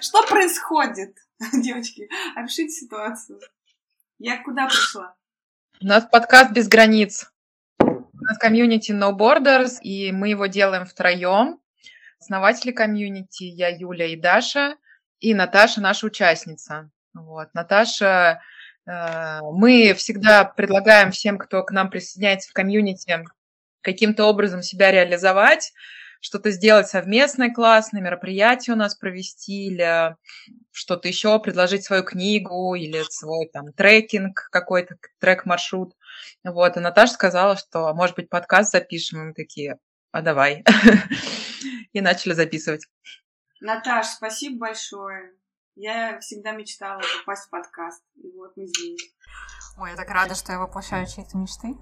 Что происходит, девочки? Опишите ситуацию. Я куда пришла? У нас подкаст без границ. У нас комьюнити No Borders, и мы его делаем втроем. Основатели комьюнити я Юля и Даша, и Наташа наша участница. Вот. Наташа, мы всегда предлагаем всем, кто к нам присоединяется в комьюнити, каким-то образом себя реализовать, что-то сделать совместное классное, мероприятие у нас провести или что-то еще, предложить свою книгу или свой там трекинг, какой-то трек-маршрут. Вот, и Наташа сказала, что, может быть, подкаст запишем. Мы такие, а давай. И начали записывать. Наташ, спасибо большое. Я всегда мечтала попасть в подкаст. И вот мы здесь. Ой, я так рада, что я воплощаю чьи-то мечты.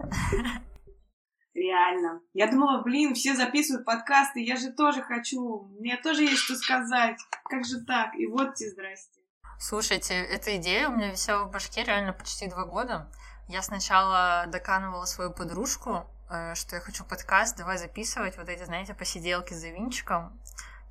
Реально. Я думала, блин, все записывают подкасты, я же тоже хочу, мне тоже есть что сказать. Как же так? И вот тебе здрасте. Слушайте, эта идея у меня висела в башке реально почти два года. Я сначала доканывала свою подружку, э, что я хочу подкаст, давай записывать вот эти, знаете, посиделки за винчиком.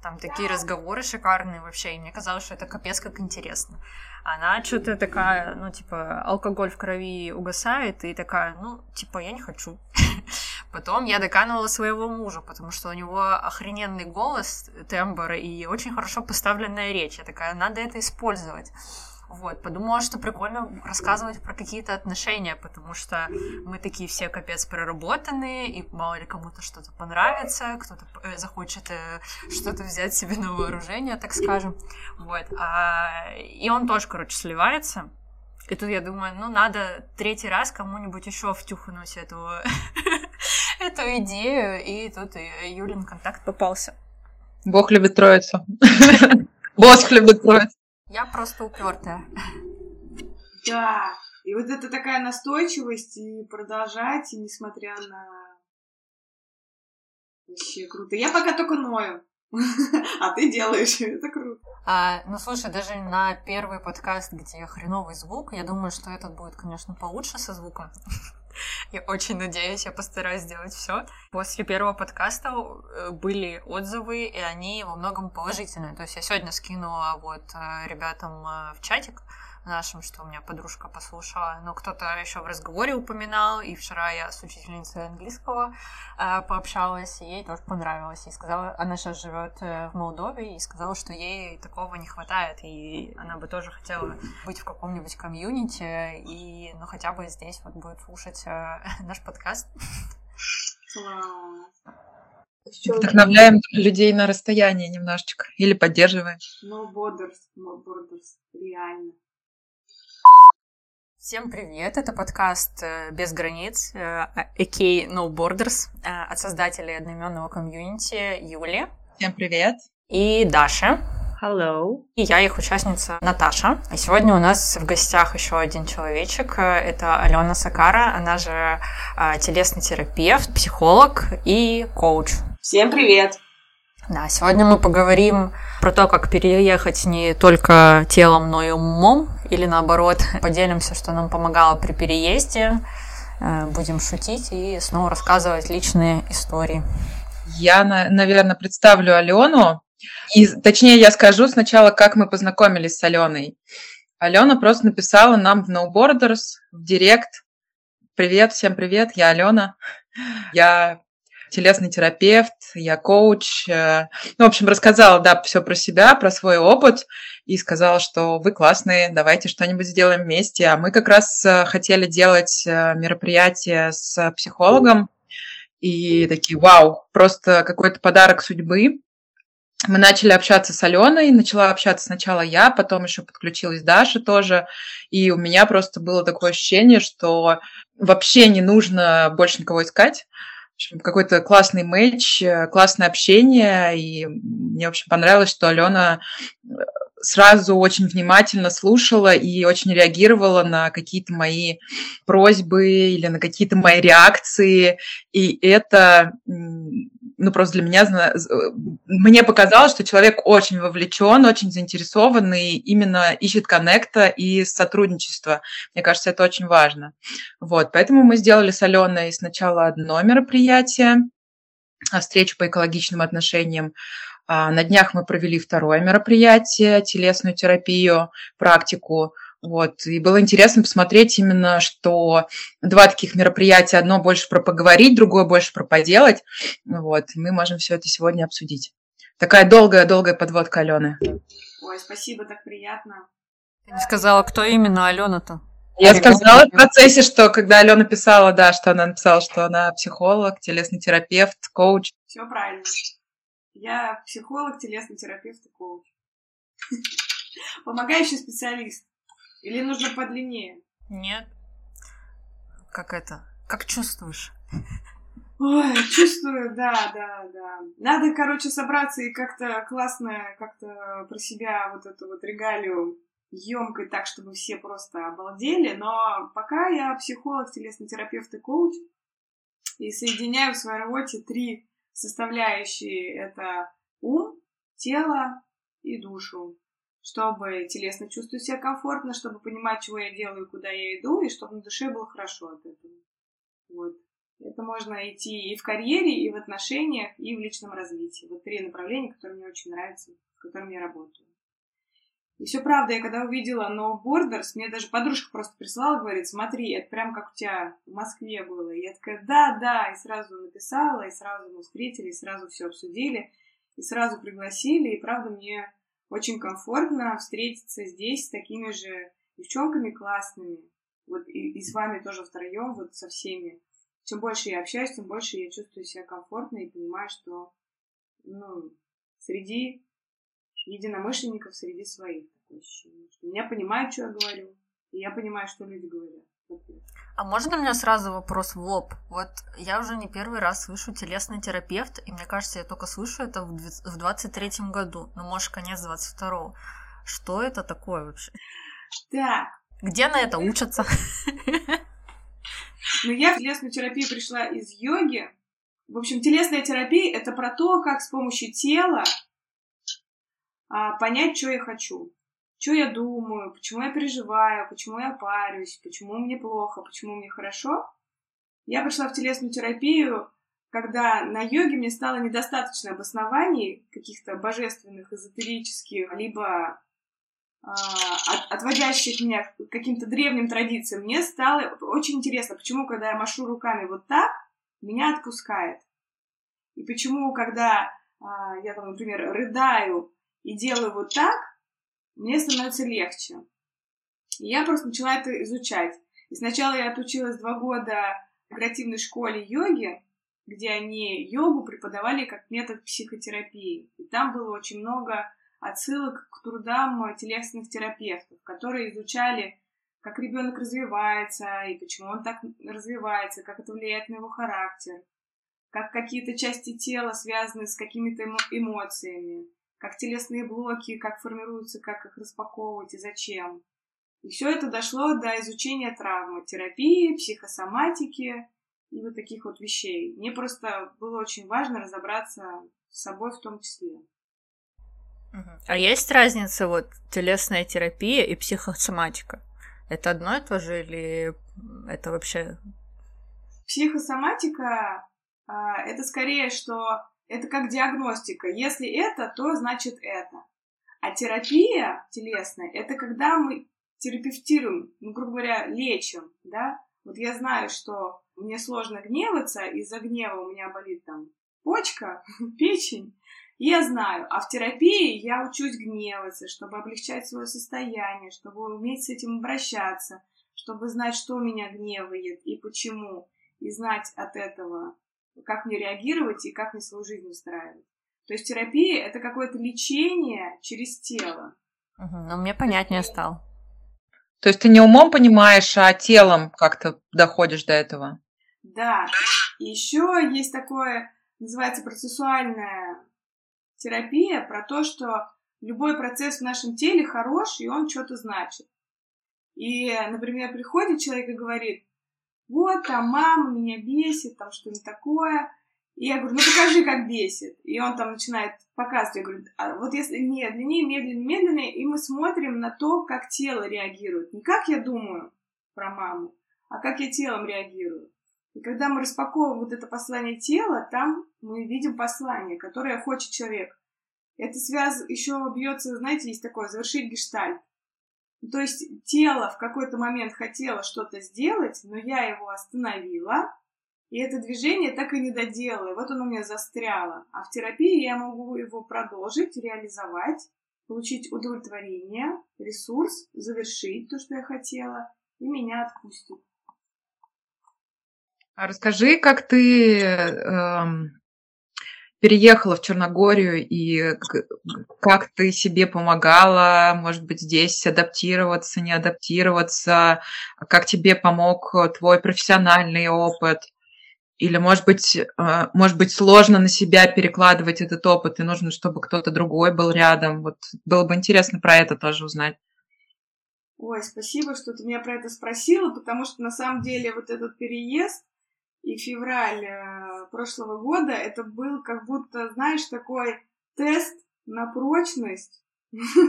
Там такие разговоры шикарные вообще, и мне казалось, что это капец как интересно. Она что-то такая, ну, типа, алкоголь в крови угасает, и такая, ну, типа, я не хочу. Потом я доканывала своего мужа, потому что у него охрененный голос, тембр и очень хорошо поставленная речь. Я такая, надо это использовать. Вот, подумала, что прикольно рассказывать про какие-то отношения, потому что мы такие все капец проработанные, и мало ли кому-то что-то понравится, кто-то э, захочет э, что-то взять себе на вооружение, так скажем. Вот, а, и он тоже, короче, сливается. И тут я думаю, ну, надо третий раз кому-нибудь еще втюхнуть эту, эту идею, и тут Юлин контакт попался. Бог любит троицу. Босс любит троицу. Я просто упертая. Да. И вот это такая настойчивость и продолжать, и несмотря на... Вообще круто. Я пока только ною. А ты делаешь, это круто. А, ну, слушай, даже на первый подкаст, где хреновый звук, я думаю, что этот будет, конечно, получше со звуком. Я очень надеюсь, я постараюсь сделать все. После первого подкаста э, были отзывы, и они во многом положительные. То есть я сегодня скинула вот э, ребятам э, в чатик, нашим, что у меня подружка послушала, но кто-то еще в разговоре упоминал, и вчера я с учительницей английского э, пообщалась, и ей тоже понравилось, и сказала, она сейчас живет э, в Молдове, и сказала, что ей такого не хватает, и она бы тоже хотела быть в каком-нибудь комьюнити, и, ну, хотя бы здесь вот будет слушать э, наш подкаст. Вдохновляем людей на расстоянии немножечко. Или поддерживаем. No borders, no borders. Реально. Всем привет! Это подкаст э, «Без границ», AK No Borders, э, от создателей одноименного комьюнити Юли. Всем привет! И Даша. Hello. И я их участница Наташа. И сегодня у нас в гостях еще один человечек. Это Алена Сакара, она же телесный терапевт, психолог и коуч. Всем привет! Да, сегодня мы поговорим про то, как переехать не только телом, но и умом, или наоборот, поделимся, что нам помогало при переезде, э, будем шутить и снова рассказывать личные истории. Я, наверное, представлю Алену, и точнее я скажу сначала, как мы познакомились с Аленой. Алена просто написала нам в No Borders, в Директ. Привет, всем привет, я Алена. Я телесный терапевт, я коуч. Э, ну, в общем, рассказала, да, все про себя, про свой опыт и сказала, что вы классные, давайте что-нибудь сделаем вместе. А мы как раз э, хотели делать э, мероприятие с психологом и такие, вау, просто какой-то подарок судьбы. Мы начали общаться с Аленой, начала общаться сначала я, потом еще подключилась Даша тоже, и у меня просто было такое ощущение, что вообще не нужно больше никого искать, какой-то классный матч, э, классное общение, и мне, в общем, понравилось, что Алена сразу очень внимательно слушала и очень реагировала на какие-то мои просьбы или на какие-то мои реакции. И это, ну, просто для меня, мне показалось, что человек очень вовлечен, очень заинтересован и именно ищет коннекта и сотрудничества. Мне кажется, это очень важно. Вот, поэтому мы сделали с Аленой сначала одно мероприятие, а, встречу по экологичным отношениям. А, на днях мы провели второе мероприятие, телесную терапию, практику. Вот. И было интересно посмотреть именно, что два таких мероприятия, одно больше про поговорить, другое больше про поделать. Вот. И мы можем все это сегодня обсудить. Такая долгая-долгая подводка Алены. Ой, спасибо, так приятно. Ты не сказала, кто именно Алена-то? Я сказала в процессе, что когда Алена писала, да, что она написала, что она психолог, телесный терапевт, коуч. Все правильно. Я психолог, телесный терапевт и коуч. Помогающий специалист. Или нужно подлиннее? Нет. Как это? Как чувствуешь? Ой, чувствую, да, да, да. Надо, короче, собраться и как-то классно, как-то про себя вот эту вот регалию емкой так, чтобы все просто обалдели. Но пока я психолог, телесный терапевт и коуч, и соединяю в своей работе три составляющие. Это ум, тело и душу чтобы телесно чувствовать себя комфортно, чтобы понимать, чего я делаю, куда я иду, и чтобы на душе было хорошо от этого. Вот. Это можно идти и в карьере, и в отношениях, и в личном развитии. Вот три направления, которые мне очень нравятся, с которыми я работаю. И все правда, я когда увидела No Borders, мне даже подружка просто прислала, говорит, смотри, это прям как у тебя в Москве было. И я такая, да, да, и сразу написала, и сразу мы встретились, и сразу все обсудили, и сразу пригласили, и правда мне очень комфортно встретиться здесь с такими же девчонками классными. Вот и, и с вами тоже втроем, вот со всеми. Чем больше я общаюсь, тем больше я чувствую себя комфортно и понимаю, что ну, среди единомышленников, среди своих такое ощущение. Что меня понимают, что я говорю, и я понимаю, что люди говорят. А можно у меня сразу вопрос в лоб? Вот я уже не первый раз слышу телесный терапевт, и мне кажется, я только слышу это в 23-м году, ну, может, конец 22-го. Что это такое вообще? Так. Где на это учатся? Ну, я в телесную терапию пришла из йоги. В общем, телесная терапия — это про то, как с помощью тела понять, что я хочу что я думаю, почему я переживаю, почему я парюсь, почему мне плохо, почему мне хорошо. Я пришла в телесную терапию, когда на йоге мне стало недостаточно обоснований каких-то божественных, эзотерических, либо а, от, отводящих меня к каким-то древним традициям. Мне стало очень интересно, почему, когда я машу руками вот так, меня отпускает. И почему, когда а, я там, например, рыдаю и делаю вот так, мне становится легче. И я просто начала это изучать. И сначала я отучилась два года в интегративной школе йоги, где они йогу преподавали как метод психотерапии. И там было очень много отсылок к трудам телесных терапевтов, которые изучали, как ребенок развивается и почему он так развивается, как это влияет на его характер, как какие-то части тела связаны с какими-то эмоциями, как телесные блоки, как формируются, как их распаковывать и зачем. И все это дошло до изучения травмы, терапии, психосоматики и вот таких вот вещей. Мне просто было очень важно разобраться с собой в том числе. А есть разница вот телесная терапия и психосоматика? Это одно и то же или это вообще... Психосоматика а, это скорее, что это как диагностика. Если это, то значит это. А терапия телесная – это когда мы терапевтируем, ну, грубо говоря, лечим, да? Вот я знаю, что мне сложно гневаться, из-за гнева у меня болит там почка, печень, и я знаю, а в терапии я учусь гневаться, чтобы облегчать свое состояние, чтобы уметь с этим обращаться, чтобы знать, что меня гневает и почему, и знать от этого как мне реагировать и как мне свою жизнь устраивать. То есть терапия — это какое-то лечение через тело. Угу, ну, мне понятнее стало. То есть ты не умом понимаешь, а телом как-то доходишь до этого? Да. И еще есть такое, называется процессуальная терапия, про то, что любой процесс в нашем теле хорош, и он что-то значит. И, например, приходит человек и говорит, вот, там мама меня бесит, там что-нибудь такое. И я говорю, ну покажи, как бесит. И он там начинает показывать. Я говорю, а вот если медленнее, медленнее, медленнее, и мы смотрим на то, как тело реагирует. Не как я думаю про маму, а как я телом реагирую. И когда мы распаковываем вот это послание тела, там мы видим послание, которое хочет человек. Это связь еще бьется, знаете, есть такое, завершить гештальт. То есть тело в какой-то момент хотело что-то сделать, но я его остановила, и это движение так и не доделала. И вот оно у меня застряло. А в терапии я могу его продолжить, реализовать, получить удовлетворение, ресурс, завершить то, что я хотела, и меня отпустит. А расскажи, как ты э, переехала в Черногорию и как ты себе помогала, может быть, здесь адаптироваться, не адаптироваться, как тебе помог твой профессиональный опыт? Или, может быть, э, может быть, сложно на себя перекладывать этот опыт, и нужно, чтобы кто-то другой был рядом. Вот было бы интересно про это тоже узнать. Ой, спасибо, что ты меня про это спросила, потому что на самом деле вот этот переезд и февраль э, прошлого года, это был как будто, знаешь, такой тест на прочность,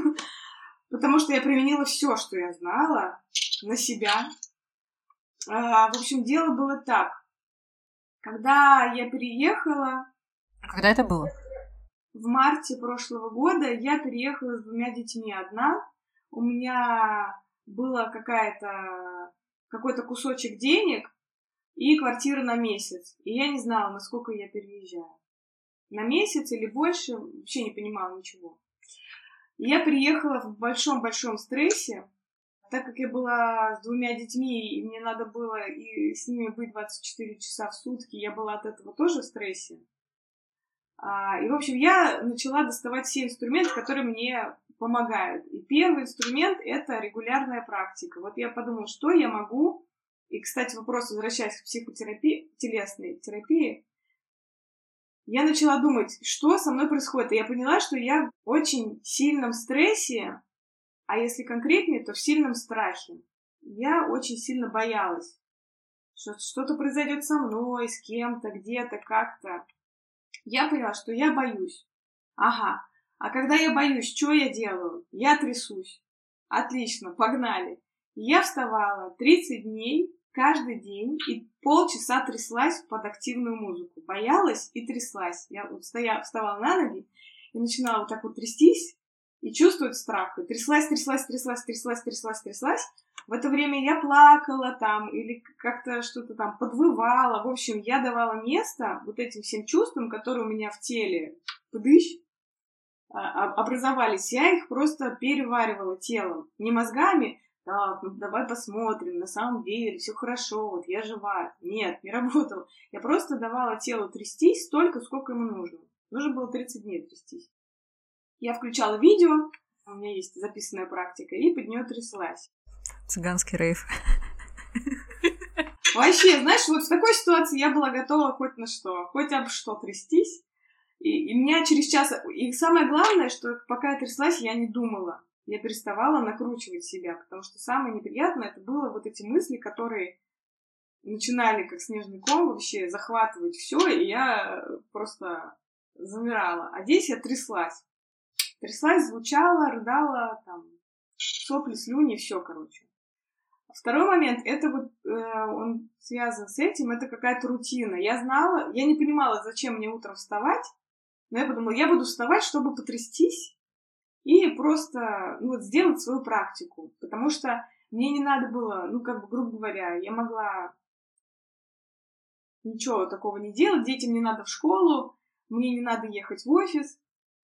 потому что я применила все, что я знала, на себя. А, в общем, дело было так. Когда я переехала... А когда это было? В марте прошлого года я переехала с двумя детьми одна. У меня было какая-то какой-то кусочек денег и квартира на месяц. И я не знала, насколько я переезжаю. На месяц или больше, вообще не понимала ничего. И я приехала в большом-большом стрессе, так как я была с двумя детьми, и мне надо было и с ними быть 24 часа в сутки, я была от этого тоже в стрессе. А, и, в общем, я начала доставать все инструменты, которые мне помогают. И первый инструмент — это регулярная практика. Вот я подумала, что я могу... И, кстати, вопрос, возвращаясь к психотерапии, телесной терапии, я начала думать, что со мной происходит. И я поняла, что я в очень сильном стрессе, а если конкретнее, то в сильном страхе. Я очень сильно боялась, что что-то произойдет со мной, с кем-то, где-то, как-то. Я поняла, что я боюсь. Ага. А когда я боюсь, что я делаю? Я трясусь. Отлично, погнали. Я вставала 30 дней каждый день и полчаса тряслась под активную музыку. Боялась и тряслась. Я стоя, вставала на ноги и начинала вот так вот трястись, и чувствует страх. И тряслась, тряслась, тряслась, тряслась, тряслась, тряслась. В это время я плакала там или как-то что-то там подвывала. В общем, я давала место вот этим всем чувствам, которые у меня в теле подыщ, а, образовались. Я их просто переваривала телом. Не мозгами, так, ну давай посмотрим, на самом деле все хорошо, вот я жива. Нет, не работало. Я просто давала телу трястись столько, сколько ему нужно. Нужно было 30 дней трястись. Я включала видео, у меня есть записанная практика, и под нее тряслась. Цыганский рейв. Вообще, знаешь, вот в такой ситуации я была готова хоть на что, хоть об что трястись. И, и меня через час... И самое главное, что пока я тряслась, я не думала. Я переставала накручивать себя, потому что самое неприятное это было вот эти мысли, которые начинали как снежный ком вообще захватывать все, и я просто замирала. А здесь я тряслась. Тряслась, звучала, рыдала, там, сопли, слюни, все, короче. Второй момент, это вот э, он связан с этим, это какая-то рутина. Я знала, я не понимала, зачем мне утром вставать, но я подумала, я буду вставать, чтобы потрястись и просто ну, вот, сделать свою практику. Потому что мне не надо было, ну, как бы, грубо говоря, я могла ничего такого не делать, детям не надо в школу, мне не надо ехать в офис,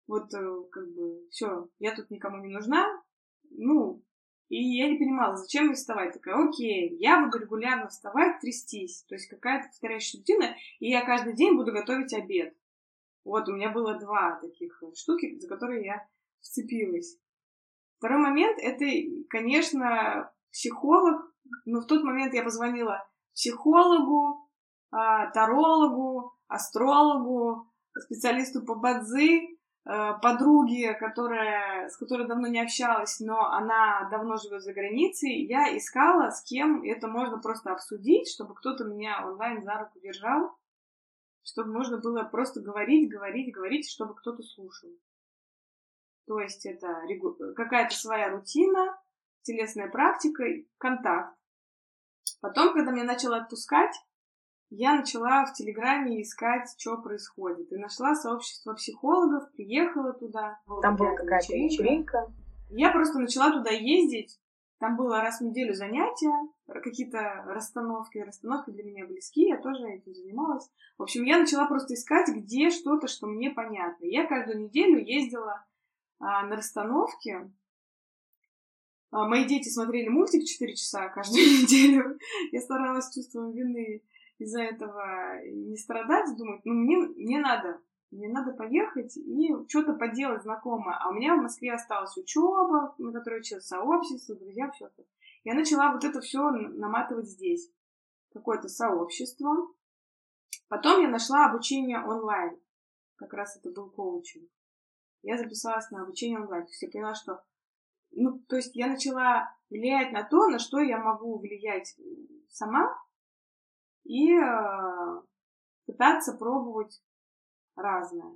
вот э, как бы все, я тут никому не нужна, ну, и я не понимала, зачем мне вставать. Такая, окей, я буду регулярно вставать, трястись. То есть какая-то повторяющая рутина, и я каждый день буду готовить обед. Вот, у меня было два таких штуки, за которые я вцепилась. Второй момент, это, конечно, психолог. Но в тот момент я позвонила психологу, а, тарологу, астрологу, специалисту по бадзи, Э, подруги, которая, с которой давно не общалась, но она давно живет за границей, я искала, с кем это можно просто обсудить, чтобы кто-то меня онлайн за руку держал, чтобы можно было просто говорить, говорить, говорить, чтобы кто-то слушал. То есть это какая-то своя рутина, телесная практика, контакт. Потом, когда меня начало отпускать, я начала в Телеграме искать, что происходит. И нашла сообщество психологов, приехала туда. Там была какая-то вечеринка. Я просто начала туда ездить. Там было раз в неделю занятия, какие-то расстановки. Расстановки для меня близки, я тоже этим занималась. В общем, я начала просто искать, где что-то, что мне понятно. Я каждую неделю ездила а, на расстановке. А, мои дети смотрели мультик 4 часа каждую неделю. Я старалась чувством вины из-за этого не страдать, думать, ну, мне, мне надо, мне надо поехать и что-то поделать знакомое. А у меня в Москве осталась учеба, на которой училась сообщество, друзья, все это. Я начала вот это все наматывать здесь. Какое-то сообщество. Потом я нашла обучение онлайн. Как раз это был коучинг я записалась на обучение онлайн. То есть я поняла, что... Ну, то есть я начала влиять на то, на что я могу влиять сама, и э, пытаться пробовать разное.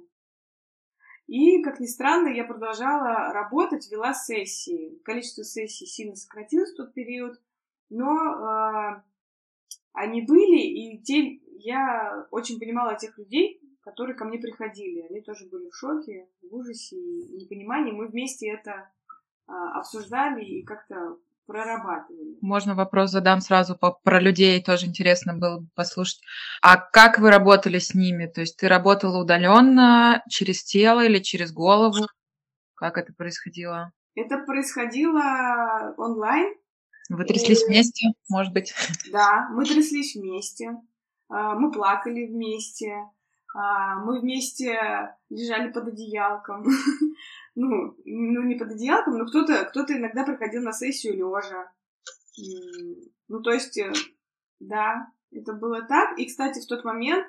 И, как ни странно, я продолжала работать, вела сессии. Количество сессий сильно сократилось в тот период, но э, они были, и те, я очень понимала тех людей, которые ко мне приходили. Они тоже были в шоке, в ужасе и непонимании. Мы вместе это а, обсуждали и как-то прорабатывали. Можно вопрос задам сразу по, про людей, тоже интересно было бы послушать. А как вы работали с ними? То есть ты работала удаленно, через тело или через голову? Как это происходило? Это происходило онлайн. Вы тряслись и... вместе, может быть? Да, мы тряслись вместе, а, мы плакали вместе, мы вместе лежали под одеялком. ну, ну, не под одеялком, но кто-то кто иногда приходил на сессию лежа. Ну, то есть, э, да, это было так. И, кстати, в тот момент,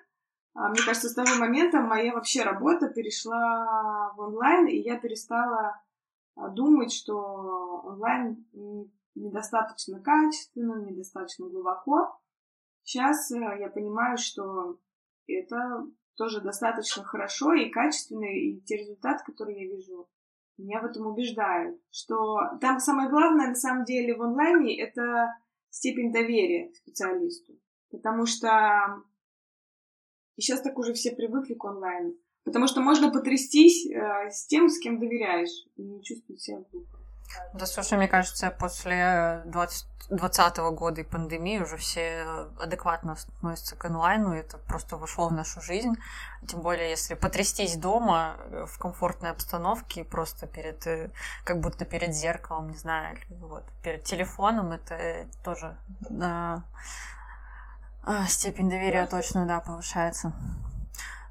а, мне кажется, с того момента моя вообще работа перешла в онлайн, и я перестала а, думать, что онлайн недостаточно качественно, недостаточно глубоко. Сейчас э, я понимаю, что это тоже достаточно хорошо и качественно, и те результаты, которые я вижу, меня в этом убеждают, что там самое главное на самом деле в онлайне это степень доверия специалисту, потому что и сейчас так уже все привыкли к онлайну, потому что можно потрястись э, с тем, с кем доверяешь, и не чувствовать себя глупо. Да, слушай, мне кажется, после 2020 года и пандемии уже все адекватно относятся к онлайну, это просто вошло в нашу жизнь. Тем более, если потрястись дома э, в комфортной обстановке, просто перед, э, как будто перед зеркалом, не знаю, вот, перед телефоном, это тоже да, степень доверия точно, да, повышается.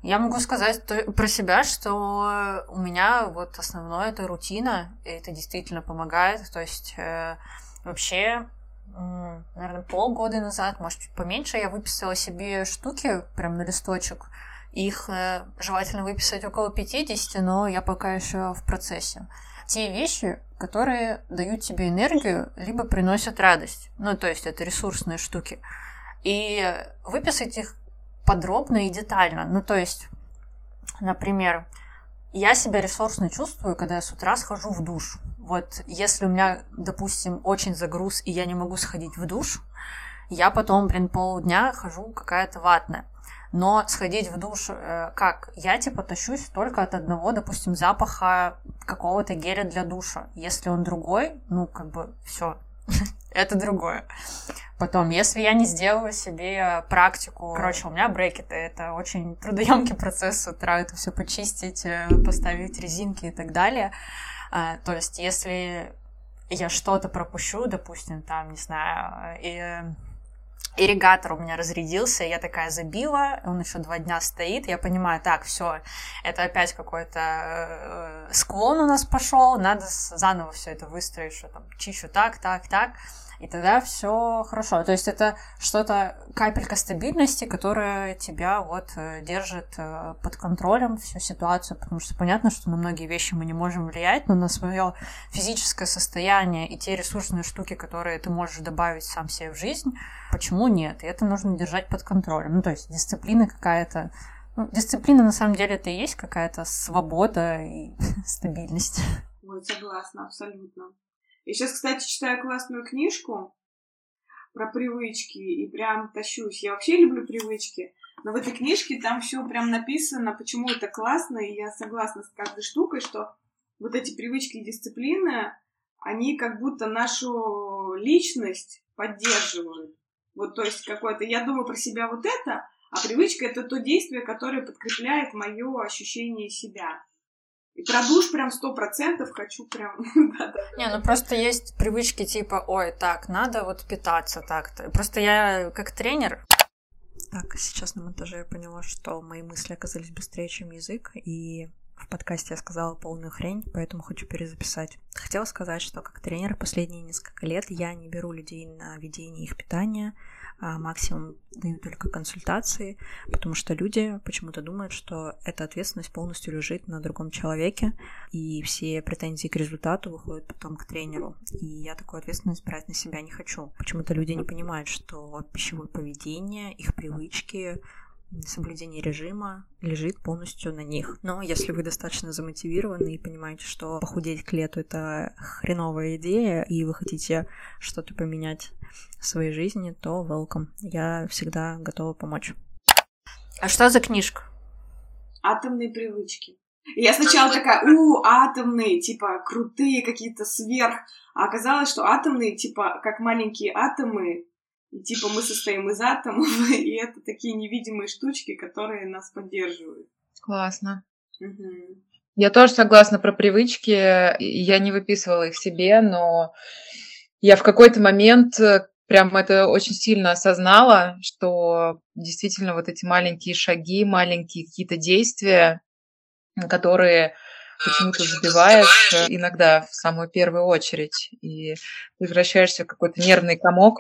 Я могу сказать про себя, что у меня вот основное это рутина, и это действительно помогает. То есть э, вообще, э, наверное, полгода назад, может, чуть поменьше, я выписала себе штуки прям на листочек. Их э, желательно выписать около 50, но я пока еще в процессе. Те вещи, которые дают тебе энергию, либо приносят радость. Ну, то есть это ресурсные штуки. И выписать их подробно и детально. Ну, то есть, например, я себя ресурсно чувствую, когда я с утра схожу в душ. Вот если у меня, допустим, очень загруз, и я не могу сходить в душ, я потом, блин, полдня хожу какая-то ватная. Но сходить в душ э, как? Я типа тащусь только от одного, допустим, запаха какого-то геля для душа. Если он другой, ну, как бы, все, это другое. Потом, если я не сделала себе практику, короче, у меня брекеты, это очень трудоемкий процесс с утра, это все почистить, э, поставить резинки и так далее. А, то есть, если я что-то пропущу, допустим, там, не знаю, и ирригатор у меня разрядился, я такая забила, он еще два дня стоит, я понимаю, так, все, это опять какой-то э, склон у нас пошел, надо заново все это выстроить, что там чищу так, так, так, и тогда все хорошо. То есть это что-то, капелька стабильности, которая тебя вот э, держит э, под контролем всю ситуацию, потому что понятно, что на многие вещи мы не можем влиять, но на свое физическое состояние и те ресурсные штуки, которые ты можешь добавить сам себе в жизнь, почему нет? И это нужно держать под контролем. Ну, то есть дисциплина какая-то Ну, дисциплина на самом деле это и есть какая-то свобода и стабильность. Ой, согласна, абсолютно. Я сейчас, кстати, читаю классную книжку про привычки и прям тащусь. Я вообще люблю привычки, но в этой книжке там все прям написано, почему это классно, и я согласна с каждой штукой, что вот эти привычки и дисциплины, они как будто нашу личность поддерживают. Вот, то есть какое-то, я думаю про себя вот это, а привычка это то действие, которое подкрепляет мое ощущение себя. И про душ прям сто процентов хочу прям... Не, ну просто есть привычки типа, ой, так, надо вот питаться так-то. Просто я как тренер... Так, сейчас на монтаже я поняла, что мои мысли оказались быстрее, чем язык, и в подкасте я сказала полную хрень, поэтому хочу перезаписать. Хотела сказать, что как тренер последние несколько лет я не беру людей на ведение их питания, а максимум даю только консультации, потому что люди почему-то думают, что эта ответственность полностью лежит на другом человеке, и все претензии к результату выходят потом к тренеру. И я такую ответственность брать на себя не хочу. Почему-то люди не понимают, что пищевое поведение, их привычки, соблюдение режима лежит полностью на них. Но если вы достаточно замотивированы и понимаете, что похудеть к лету это хреновая идея, и вы хотите что-то поменять в своей жизни, то welcome. Я всегда готова помочь. А что за книжка? Атомные привычки. я сначала такая, у, атомные, типа, крутые какие-то сверх. А оказалось, что атомные, типа, как маленькие атомы, и типа мы состоим из атомов, и это такие невидимые штучки, которые нас поддерживают. Классно. Угу. Я тоже согласна про привычки. Я не выписывала их себе, но я в какой-то момент э, прям это очень сильно осознала, что действительно вот эти маленькие шаги, маленькие какие-то действия, которые почему-то забиваешь э, иногда в самую первую очередь и превращаешься в какой-то нервный комок,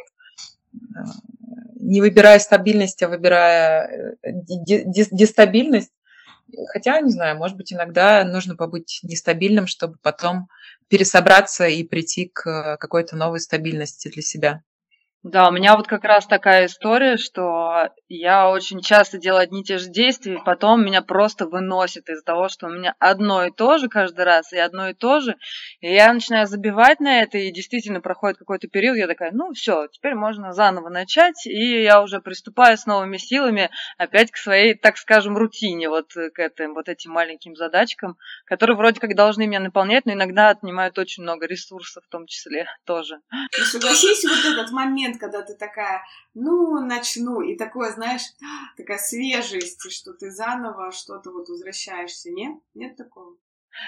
не выбирая стабильность, а выбирая э, дестабильность. Хотя, не знаю, может быть, иногда нужно побыть нестабильным, чтобы потом пересобраться и прийти к какой-то новой стабильности для себя. Да, у меня вот как раз такая история, что я очень часто делаю одни и те же действия, и потом меня просто выносит из-за того, что у меня одно и то же каждый раз, и одно и то же. И я начинаю забивать на это, и действительно проходит какой-то период, я такая, ну все, теперь можно заново начать, и я уже приступаю с новыми силами опять к своей, так скажем, рутине, вот к этим, вот этим маленьким задачкам, которые вроде как должны меня наполнять, но иногда отнимают очень много ресурсов в том числе тоже. Ну, согласись, вот этот момент, момент, когда ты такая, ну, начну, и такое, знаешь, такая свежесть, что ты заново что-то вот возвращаешься, нет? Нет такого?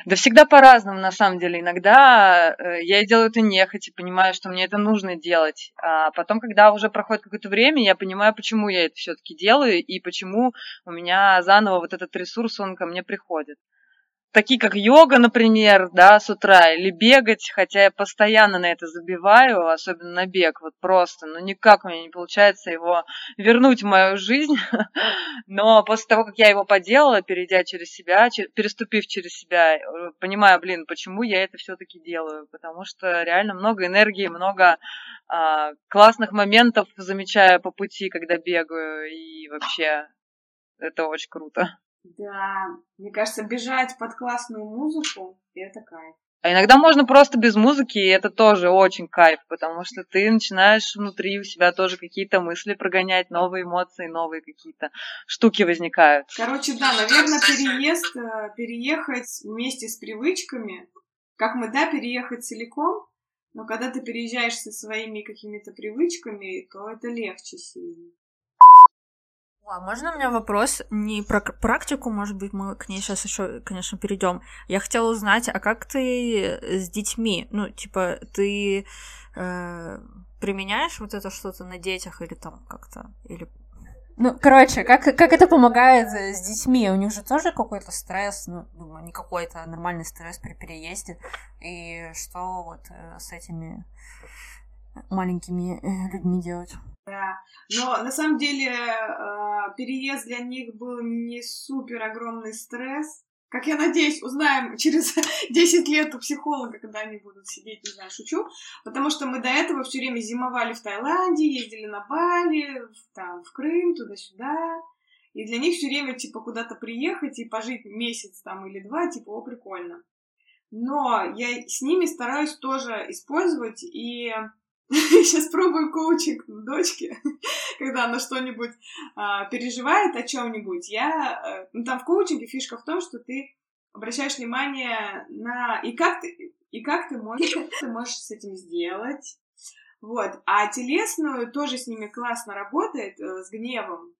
Да всегда по-разному, на самом деле. Иногда э, я делаю это нехотя, понимаю, что мне это нужно делать. А потом, когда уже проходит какое-то время, я понимаю, почему я это все-таки делаю и почему у меня заново вот этот ресурс, он ко мне приходит такие как йога, например, да, с утра, или бегать, хотя я постоянно на это забиваю, особенно на бег, вот просто, ну никак у меня не получается его вернуть в мою жизнь, но после того, как я его поделала, перейдя через себя, переступив через себя, э, понимаю, блин, почему я это все-таки делаю, потому что реально много энергии, много а, классных моментов замечаю по пути, когда бегаю, и вообще это очень круто. Да, мне кажется, бежать под классную музыку — это кайф. А иногда можно просто без музыки, и это тоже очень кайф, потому что ты начинаешь внутри у себя тоже какие-то мысли прогонять, новые эмоции, новые какие-то штуки возникают. Короче, да, наверное, переезд, э, переехать вместе с привычками, как мы, да, переехать целиком, но когда ты переезжаешь со своими какими-то привычками, то это легче сильно. А можно у меня вопрос не про практику, может быть, мы к ней сейчас еще, конечно, перейдем. Я хотела узнать, а как ты с детьми? Ну, типа, ты э, применяешь вот это что-то на детях или там как-то или ну, короче, как, как это помогает с детьми? У них же тоже какой-то стресс, ну, думаю, не какой-то, а нормальный стресс при переезде. И что вот э, с этими маленькими э, людьми делать? Да, но на самом деле э, переезд для них был не супер огромный стресс. Как я надеюсь, узнаем через 10 лет у психолога, когда они будут сидеть, не знаю, шучу. Потому что мы до этого все время зимовали в Таиланде, ездили на Бали, в, там, в Крым, туда-сюда. И для них все время, типа, куда-то приехать и пожить месяц там или два, типа, о, прикольно. Но я с ними стараюсь тоже использовать и сейчас пробую коучинг дочки, когда она что-нибудь а, переживает о чем-нибудь. Я, э, ну, там в коучинге фишка в том, что ты обращаешь внимание на и как ты и как ты можешь, ты можешь с этим сделать. Вот. А телесную тоже с ними классно работает, э, с гневом.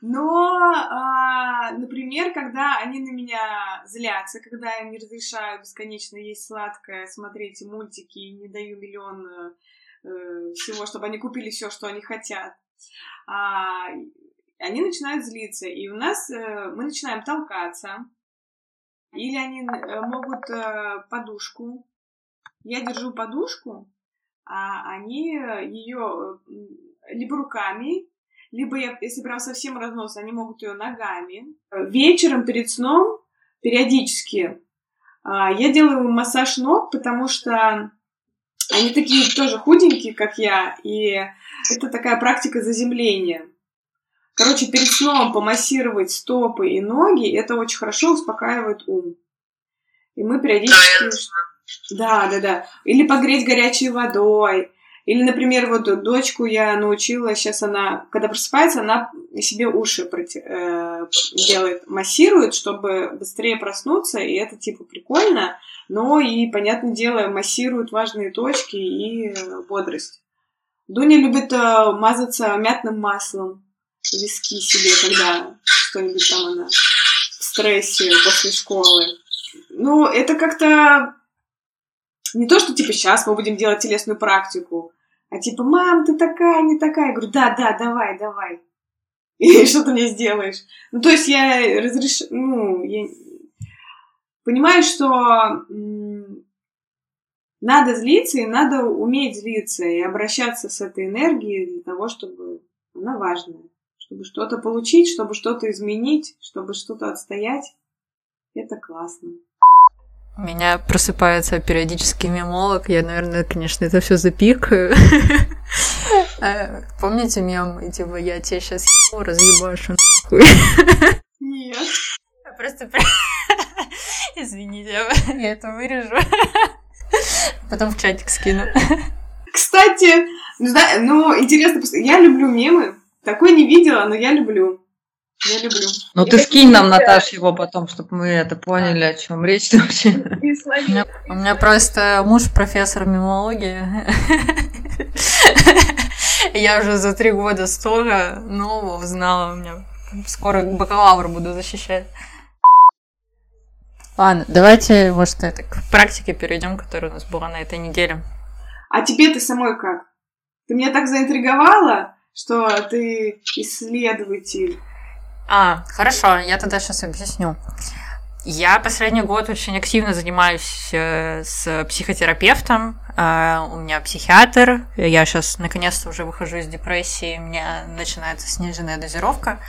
Но, а, например, когда они на меня злятся, когда я не разрешаю бесконечно есть сладкое, смотреть мультики и не даю миллион э, всего, чтобы они купили все, что они хотят, а, они начинают злиться. И у нас э, мы начинаем толкаться, или они э, могут э, подушку. Я держу подушку, а они ее э, либо руками, либо я, если прям совсем разнос, они могут ее ногами. Вечером перед сном периодически а, я делаю массаж ног, потому что они такие тоже худенькие, как я, и это такая практика заземления. Короче, перед сном помассировать стопы и ноги, это очень хорошо успокаивает ум. И мы периодически... Да, да, да. Или погреть горячей водой. Или, например, вот дочку я научила, сейчас она, когда просыпается, она себе уши проти, э, делает, массирует, чтобы быстрее проснуться, и это, типа, прикольно, но и, понятное дело, массирует важные точки и бодрость. Дуня любит э, мазаться мятным маслом виски себе, когда что-нибудь там она в стрессе после школы. Ну, это как-то не то, что типа сейчас мы будем делать телесную практику, а типа, мам, ты такая, не такая. Я говорю, да, да, давай, давай. И что ты мне сделаешь? Ну, то есть я разреш... Ну, я понимаю, что надо злиться и надо уметь злиться и обращаться с этой энергией для того, чтобы она важная чтобы что-то получить, чтобы что-то изменить, чтобы что-то отстоять. Это классно. У меня просыпается периодически мемолог. Я, наверное, конечно, это все запикаю. Э, помните мем? Типа, я тебе сейчас ебу, разъебашу нахуй. Нет. Просто... Извините, я это вырежу. Потом в чатик скину. Кстати, ну, интересно, я люблю мемы, такой не видела, но я люблю. Я люблю. Ну ты скинь нам, Наташ, его потом, чтобы мы это поняли, о чем речь вообще. У меня, у меня просто муж профессор мимологии. Я уже за три года столько нового узнала. У меня скоро бакалавр буду защищать. Ладно, давайте, может, это к практике перейдем, которая у нас была на этой неделе. А тебе ты самой как? Ты меня так заинтриговала что ты исследователь. А, хорошо, я тогда сейчас объясню. Я последний год очень активно занимаюсь э, с психотерапевтом. Э, у меня психиатр. Я сейчас наконец-то уже выхожу из депрессии. У меня начинается сниженная дозировка.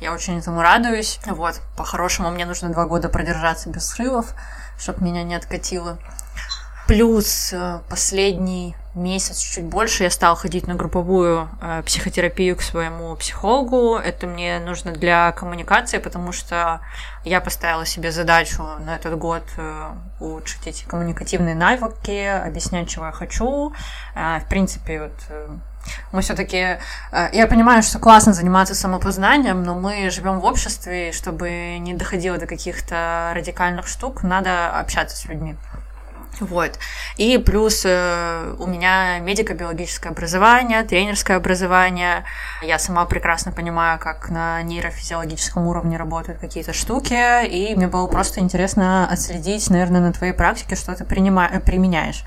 Я очень этому радуюсь. Вот, по-хорошему, мне нужно два года продержаться без срывов, чтобы меня не откатило. Плюс э, последний месяц, чуть больше, я стала ходить на групповую э, психотерапию к своему психологу. Это мне нужно для коммуникации, потому что я поставила себе задачу на этот год э, улучшить эти коммуникативные навыки, объяснять, чего я хочу. Э, в принципе, вот э, мы все-таки, э, я понимаю, что классно заниматься самопознанием, но мы живем в обществе, и чтобы не доходило до каких-то радикальных штук, надо общаться с людьми. Вот. И плюс э, у меня медико-биологическое образование, тренерское образование. Я сама прекрасно понимаю, как на нейрофизиологическом уровне работают какие-то штуки, и мне было просто интересно отследить, наверное, на твоей практике, что ты принима- применяешь.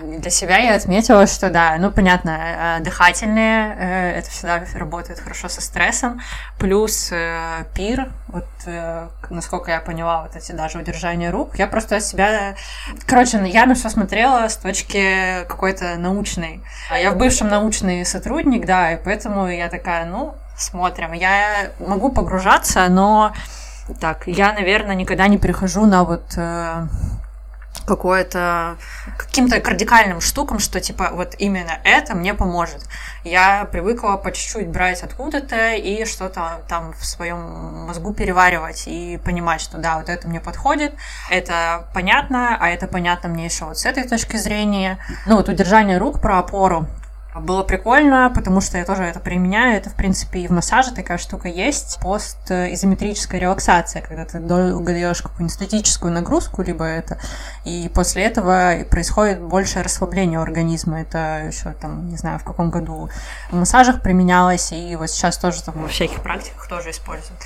Для себя я отметила, что да, ну, понятно, э, дыхательные, э, это всегда работает хорошо со стрессом, плюс э, пир, вот насколько я поняла, вот эти даже удержания рук, я просто себя... Короче, я на все смотрела с точки какой-то научной. Я в бывшем научный сотрудник, да, и поэтому я такая, ну, смотрим. Я могу погружаться, но так, я, наверное, никогда не перехожу на вот какое-то каким-то радикальным штукам, что типа вот именно это мне поможет. Я привыкла по чуть-чуть брать откуда-то и что-то там в своем мозгу переваривать и понимать, что да, вот это мне подходит, это понятно, а это понятно мне еще вот с этой точки зрения. Ну вот удержание рук про опору было прикольно, потому что я тоже это применяю. Это, в принципе, и в массаже такая штука есть. Пост-изометрическая релаксация, когда ты долго даешь какую-нибудь статическую нагрузку, либо это, и после этого происходит большее расслабление организма. Это еще там, не знаю, в каком году в массажах применялось, и вот сейчас тоже там во всяких практиках тоже используют.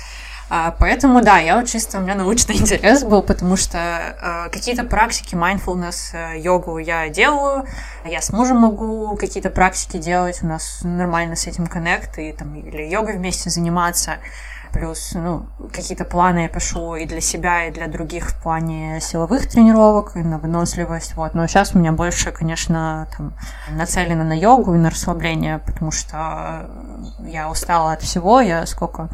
А, поэтому, да, я вот чисто, у меня научный интерес был, потому что э, какие-то практики mindfulness, э, йогу я делаю, я с мужем могу какие-то практики делать, у нас нормально с этим коннект, и там или йогой вместе заниматься, плюс, ну, какие-то планы я пишу и для себя, и для других в плане силовых тренировок, и на выносливость, вот. Но сейчас у меня больше, конечно, там, нацелено на йогу и на расслабление, потому что я устала от всего, я сколько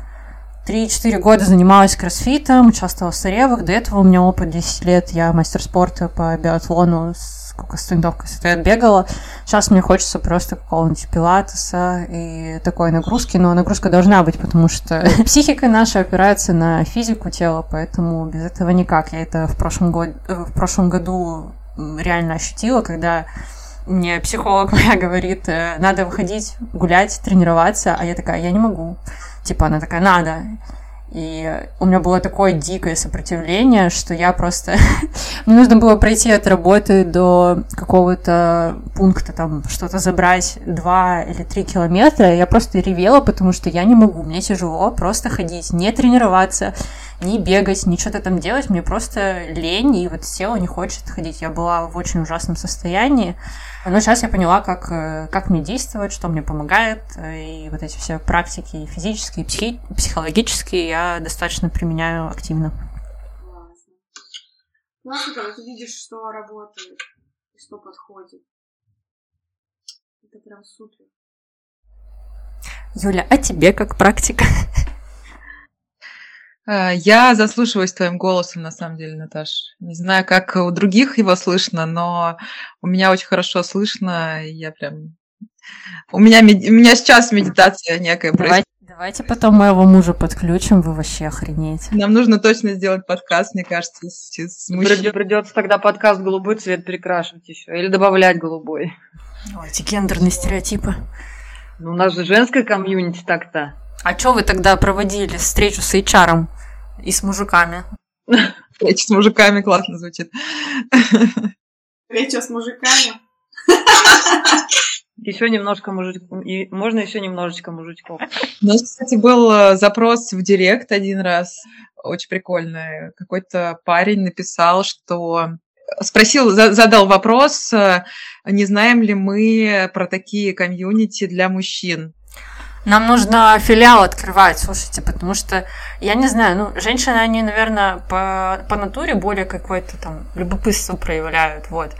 3-4 года занималась кроссфитом, участвовала в соревах. До этого у меня опыт 10 лет. Я мастер спорта по биатлону, сколько стендовка стоят бегала. Сейчас мне хочется просто какого-нибудь пилатеса и такой нагрузки. Но нагрузка должна быть, потому что психика наша опирается на физику тела, поэтому без этого никак. Я это в прошлом, год... в прошлом году реально ощутила, когда мне психолог моя говорит, э, надо выходить, гулять, тренироваться, а я такая, я не могу. Типа она такая, надо. И у меня было такое дикое сопротивление, что я просто... Мне нужно было пройти от работы до какого-то пункта, там, что-то забрать 2 или 3 километра. Я просто ревела, потому что я не могу. Мне тяжело просто ходить, не тренироваться, не бегать, не что-то там делать. Мне просто лень, и вот тело не хочет ходить. Я была в очень ужасном состоянии. Но сейчас я поняла, как, э, как мне действовать, что мне помогает, э, и вот эти все практики физические, психи, психологические я достаточно применяю активно. Классно. Классно, когда ты видишь, что работает и что подходит. Это прям супер. Юля, а тебе как практика? Э, я заслушиваюсь твоим голосом, на самом деле, Наташ. Не знаю, как у других его слышно, но у меня очень хорошо слышно. Я прям... У меня, у меня сейчас медитация некая происходит. Давайте потом моего мужа подключим, вы вообще охренеете. Нам нужно точно сделать подкаст, мне кажется, с, с мужчиной. Придется тогда подкаст голубой цвет перекрашивать еще или добавлять голубой. Ой, эти гендерные стереотипы. Ну, у нас же женская комьюнити так-то. А что вы тогда проводили встречу с HR? И с мужиками. Встреча с мужиками классно звучит. Встреча с мужиками. Еще немножко мужичков. И можно еще немножечко мужичков. У нас, кстати, был э, запрос в директ один раз. Очень прикольный. Какой-то парень написал, что спросил, задал вопрос, э, не знаем ли мы про такие комьюнити для мужчин. Нам нужно филиал открывать, слушайте, потому что, я не знаю, ну, женщины, они, наверное, по, по натуре более какое-то там любопытство проявляют, вот.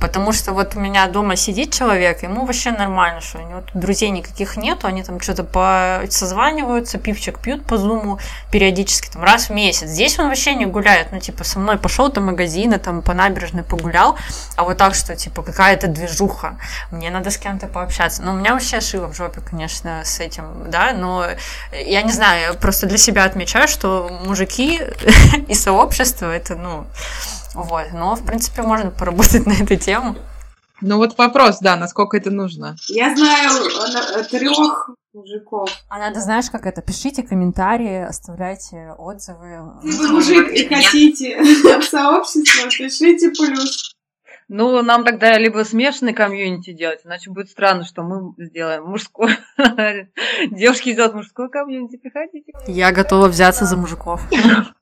Потому что вот у меня дома сидит человек, ему вообще нормально, что у него друзей никаких нету, они там что-то по... созваниваются, пивчик пьют по зуму периодически, там раз в месяц. Здесь он вообще не гуляет, ну типа со мной пошел до магазина, там по набережной погулял, а вот так, что типа какая-то движуха, мне надо с кем-то пообщаться. Ну, у меня вообще шило в жопе, конечно, с этим, да, но я не знаю, я просто для себя отмечаю, что мужики и сообщество это, ну, вот. Но, в принципе, можно поработать на эту тему. Ну вот вопрос, да, насколько это нужно. Я знаю э, трех мужиков. А надо, знаешь, как это? Пишите комментарии, оставляйте отзывы. Если вы мужик и хотите в сообщество, пишите плюс. Ну, нам тогда либо смешанный комьюнити делать, иначе будет странно, что мы сделаем мужское. Девушки сделают мужское комьюнити, приходите. Я готова взяться за мужиков.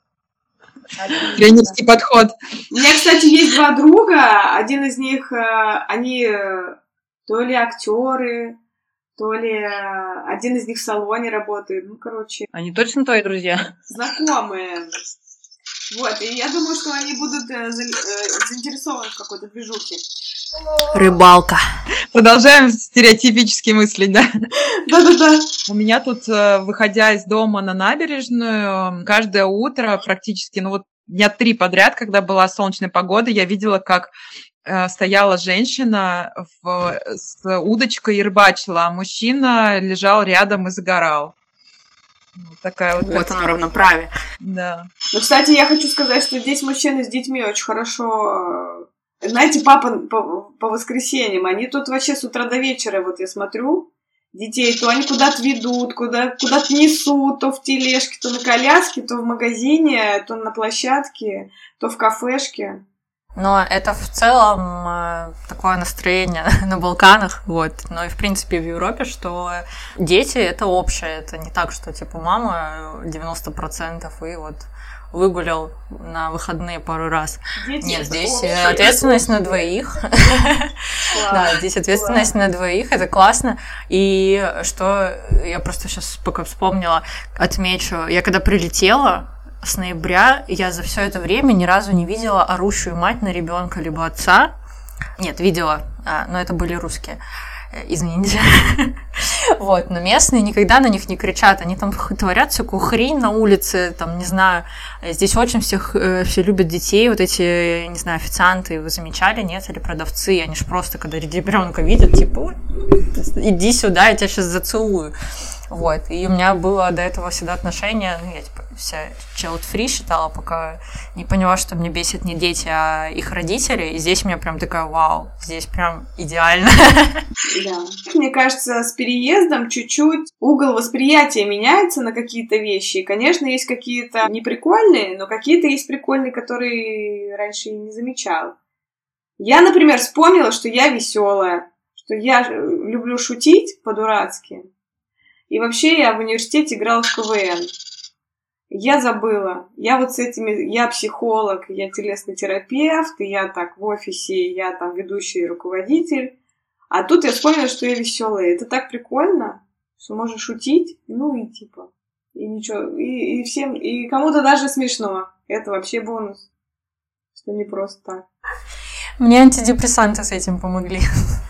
Тренерский подход. У меня, кстати, есть два друга. Один из них, э, они э, то ли актеры, то ли э, один из них в салоне работает. Ну, короче. Они точно твои друзья? Знакомые. Вот, и я думаю, что они будут заинтересованы в какой-то движухе. Рыбалка. Продолжаем стереотипически мыслить, да? Да-да-да. У меня тут, э, выходя из дома на набережную, каждое утро практически, ну вот дня три подряд, когда была солнечная погода, я видела, как э, стояла женщина в, с удочкой и рыбачила, а мужчина лежал рядом и загорал. Вот такая вот. Вот оно равноправие. Да. Ну, кстати, я хочу сказать, что здесь мужчины с детьми очень хорошо э, знаете, папа по, по воскресеньям, они тут вообще с утра до вечера, вот я смотрю, детей, то они куда-то ведут, куда, куда-то несут, то в тележке, то на коляске, то в магазине, то на площадке, то в кафешке. Но это в целом э, такое настроение на Балканах, вот. Но и в принципе в Европе, что дети это общее, это не так, что типа мама 90% и вот выгулял на выходные пару раз. Дети Нет, здесь общее. ответственность на двоих. Да, здесь ответственность на двоих, это классно. И что я просто сейчас пока вспомнила, отмечу, я когда прилетела, с ноября я за все это время ни разу не видела орущую мать на ребенка либо отца. Нет, видела, а, но это были русские. Э, извините. Вот, но местные никогда на них не кричат, они там творят всякую хрень на улице, там, не знаю, здесь очень всех, э, все любят детей, вот эти, не знаю, официанты, вы замечали, нет, или продавцы, они же просто, когда ребенка видят, типа, иди сюда, я тебя сейчас зацелую. Вот, и у меня было до этого всегда отношение, ну, я, типа, вся child free считала, пока не поняла, что мне бесит не дети, а их родители. И здесь у меня прям такая, вау, здесь прям идеально. Да. Мне кажется, с переездом чуть-чуть угол восприятия меняется на какие-то вещи. И, конечно, есть какие-то неприкольные, но какие-то есть прикольные, которые раньше не замечал. Я, например, вспомнила, что я веселая, что я люблю шутить по-дурацки. И вообще я в университете играла в КВН. Я забыла. Я вот с этими... Я психолог, я телесный терапевт, я так в офисе, я там ведущий руководитель. А тут я вспомнила, что я веселая. Это так прикольно, что можно шутить, ну и типа... И ничего, и, и всем, и кому-то даже смешно. Это вообще бонус. Что не просто так. Мне антидепрессанты с этим помогли.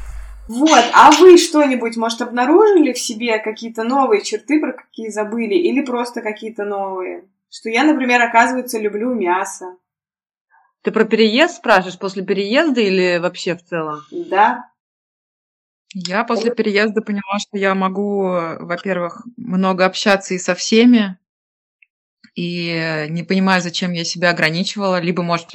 Вот, а вы что-нибудь, может, обнаружили в себе какие-то новые черты, про какие забыли, или просто какие-то новые? Что я, например, оказывается, люблю мясо. Ты про переезд спрашиваешь, после переезда или вообще в целом? Да. Я после переезда поняла, что я могу, во-первых, много общаться и со всеми, и не понимаю, зачем я себя ограничивала, либо, может,